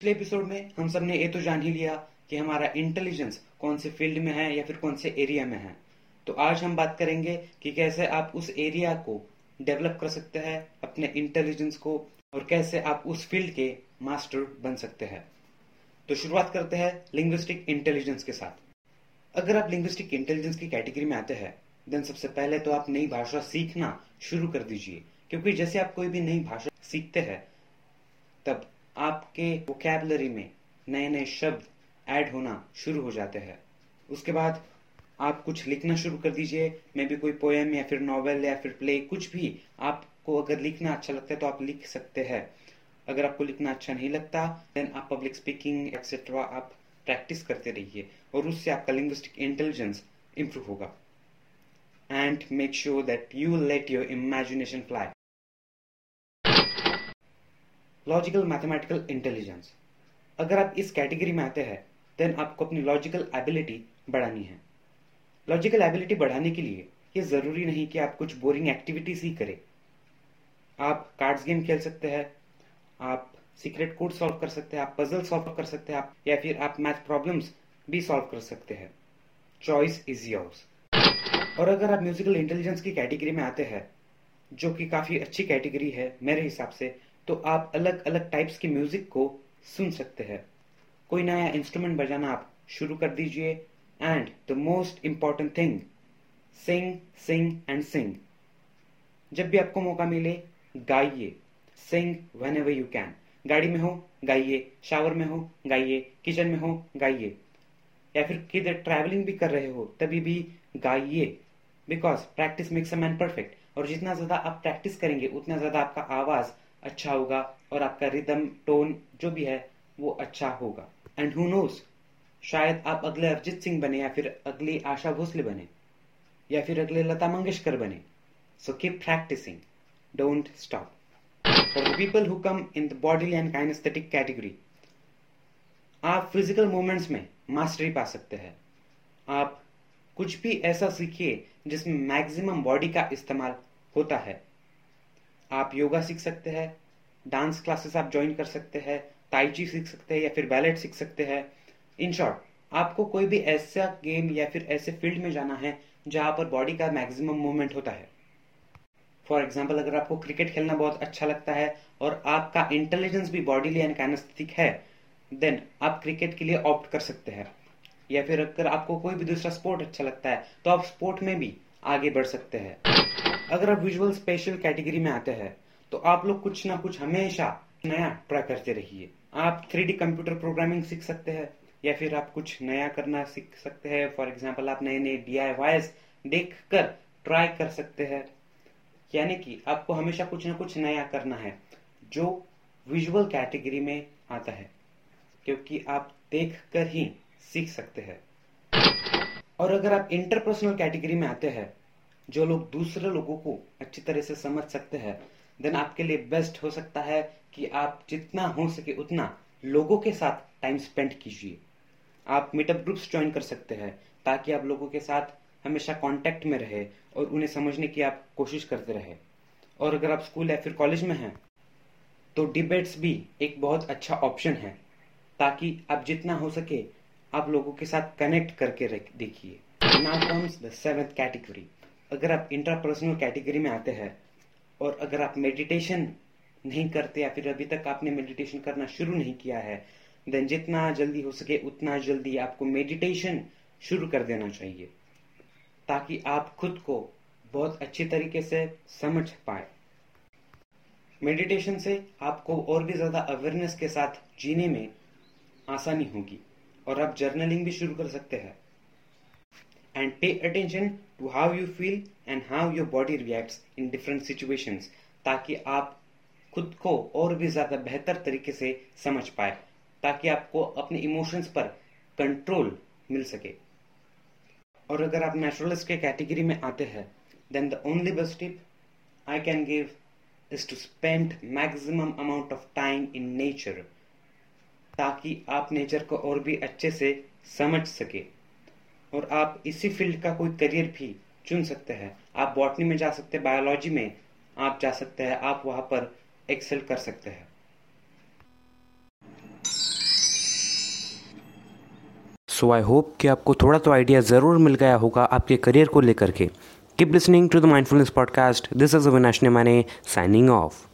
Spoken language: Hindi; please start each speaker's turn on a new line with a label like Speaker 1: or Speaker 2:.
Speaker 1: पिछले एपिसोड में हम सबने ये तो जान ही लिया कि हमारा इंटेलिजेंस कौन से फ़ील्ड में है या फिर कौन से एरिया में है। तो आज हम बात करेंगे कि कैसे आप उस एरिया को डेवलप कर सकते हैं, अपने इंटेलिजेंस को, और कैसे आप उस फ़ील्ड के मास्टर बन सकते हैं। तो शुरुआत करते हैं लिंग्विस्टिक इंटेलिजेंस के साथ। अगर आप लिंग्विस्टिक इंटेलिजेंस की कैटेगरी में आते हैं देन सबसे पहले तो आप नई भाषा सीखना शुरू कर दीजिए। क्योंकि जैसे आप कोई भी नई भाषा सीखते हैं, तब आपके वोकेबलरी में नए नए शब्द ऐड होना शुरू हो जाते हैं। उसके बाद आप कुछ लिखना शुरू कर दीजिए। मे भी कोई पोएम या फिर नॉवेल या फिर प्ले कुछ भी आपको अगर लिखना अच्छा लगता है तो आप लिख सकते हैं। अगर आपको लिखना अच्छा नहीं लगता देन आप पब्लिक स्पीकिंग एक्सेट्रा आप प्रैक्टिस करते रहिए और उससे आपका लिंग्विस्टिक इंटेलिजेंस इंप्रूव होगा। And make sure that you let your imagination fly logical mathematical intelligence अगर आप इस कैटेगरी में आते हैं देन आपको अपनी लॉजिकल एबिलिटी बढ़ानी है। लॉजिकल एबिलिटी बढ़ाने के लिए ये ज़रूरी नहीं कि आप कुछ बोरिंग एक्टिविटीज़ ही करें। आप कार्ड्स गेम खेल सकते हैं, आप सीक्रेट कोड सॉल्व कर सकते हैं, आप पजल सॉल्व कर सकते हैं, आप या फिर आप मैथ प्रॉब्लम्स भी सॉल्व कर सकते हैं। चॉइस इज़ योर्स और अगर आप म्यूजिकल इंटेलिजेंस की कैटेगरी में आते हैं, जो कि काफ़ी अच्छी कैटेगरी है मेरे हिसाब से तो आप अलग अलग टाइप्स की म्यूज़िक को सुन सकते हैं। कोई नया इंस्ट्रूमेंट बजाना आप शुरू कर दीजिए। And the most important thing sing sing and sing जब भी आपको मौका मिले, गाइए। Sing whenever you can गाड़ी में हो, गाइए। शावर में हो, गाइए। किचन में हो, गाइए। या फिर किधर ट्रैवलिंग भी कर रहे हो, तभी भी गाइए। Because practice makes a man perfect और जितना ज़्यादा आप प्रैक्टिस करेंगे, उतना ज़्यादा आपका आवाज़ अच्छा होगा और आपका रिदम टोन जो भी है, वो अच्छा होगा। एंड हु नोस शायद आप अगले अरिजीत सिंह बने या फिर अगली आशा भोसले बने, या फिर अगले लता मंगेशकर बने। So keep practising don't stop for the people who come in the body and kinesthetic category आप फ़िज़िकल मूवमेंट्स में मास्टरी पा सकते हैं। आप कुछ भी ऐसा सीखिए जिसमें मैक्सिमम बॉडी का इस्तेमाल होता है। आप योगा सीख सकते हैं डांस क्लासेस आप ज्वाइन कर सकते हैं ताइची सीख सकते हैं या फिर बैलेट सीख सकते हैं। इन शॉर्ट आपको कोई भी ऐसा गेम या फिर ऐसे फ़ील्ड में जाना है, जहाँ पर बॉडी का मैक्सिमम मूवमेंट होता है। फॉर एग्ज़ाम्पल अगर आपको क्रिकेट खेलना बहुत अच्छा लगता है और आपका इंटेलिजेंस भी बॉडी एंड कैनेस्थेटिक है देन आप क्रिकेट के लिए ऑप्ट कर सकते हैं। या फिर अगर आपको कोई भी दूसरा स्पोर्ट अच्छा लगता है तो आप स्पोर्ट में भी आगे बढ़ सकते हैं। अगर आप विजुअल स्पेशल कैटेगरी में आते हैं तो आप लोग कुछ ना कुछ हमेशा नया ट्राई करते रहिए। आप थ्री कंप्यूटर प्रोग्रामिंग सीख सकते हैं, या फिर आप कुछ नया करना सीख सकते हैं। फॉर एग्ज़ाम्पल आप नए नए डी आई देख कर ट्राई कर सकते हैं। यानी कि आपको हमेशा कुछ ना कुछ नया करना है, जो विजुअल कैटेगरी में आता है, क्योंकि आप देख कर ही सीख सकते हैं। और अगर आप इंटरपर्सनल कैटेगरी में आते हैं जो लोग दूसरे लोगों को अच्छी तरह से समझ सकते हैं देन आपके लिए बेस्ट हो सकता है कि आप जितना हो सके उतना लोगों के साथ टाइम स्पेंड कीजिए। आप मीटअप ग्रुप्स ज्वाइन कर सकते हैं ताकि आप लोगों के साथ हमेशा कांटेक्ट में रहे और उन्हें समझने की आप कोशिश करते रहे। और अगर आप स्कूल या फिर कॉलेज में हैं तो डिबेट्स भी एक बहुत अच्छा ऑप्शन है ताकि आप जितना हो सके आप लोगों के साथ कनेक्ट करके देखिए। Now comes the seventh category अगर आप इंट्रापर्सनल कैटेगरी में आते हैं और अगर आप मेडिटेशन नहीं करते या फिर अभी तक आपने मेडिटेशन करना शुरू नहीं किया है देन जितना जल्दी हो सके उतना जल्दी आपको मेडिटेशन शुरू कर देना चाहिए, ताकि आप खुद को बहुत अच्छे तरीके से समझ पाए। मेडिटेशन से आपको और भी ज़्यादा अवेयरनेस के साथ जीने में आसानी होगी और आप जर्नलिंग भी शुरू कर सकते हैं। And pay attention to how you feel and how your body reacts in different situations, ताकि आप खुद को और भी ज़्यादा बेहतर तरीके से समझ पाए, ताकि आपको अपने इमोशंस पर कंट्रोल मिल सके। और अगर आप नेचुरलिस्ट के कैटेगरी में आते हैं then the only best tip I can give is to spend maximum amount of time in nature ताकि आप नेचर को और भी अच्छे से समझ सके। और आप इसी फ़ील्ड का कोई करियर भी चुन सकते हैं। आप बॉटनी में जा सकते हैं बायोलॉजी में आप जा सकते हैं, आप वहाँ पर एक्सेल कर सकते हैं। सो आई होप कि आपको थोड़ा तो आइडिया ज़रूर मिल गया होगा आपके करियर को लेकर के। Keep listening to the mindfulness podcast this is Avinash ने माने साइनिंग ऑफ़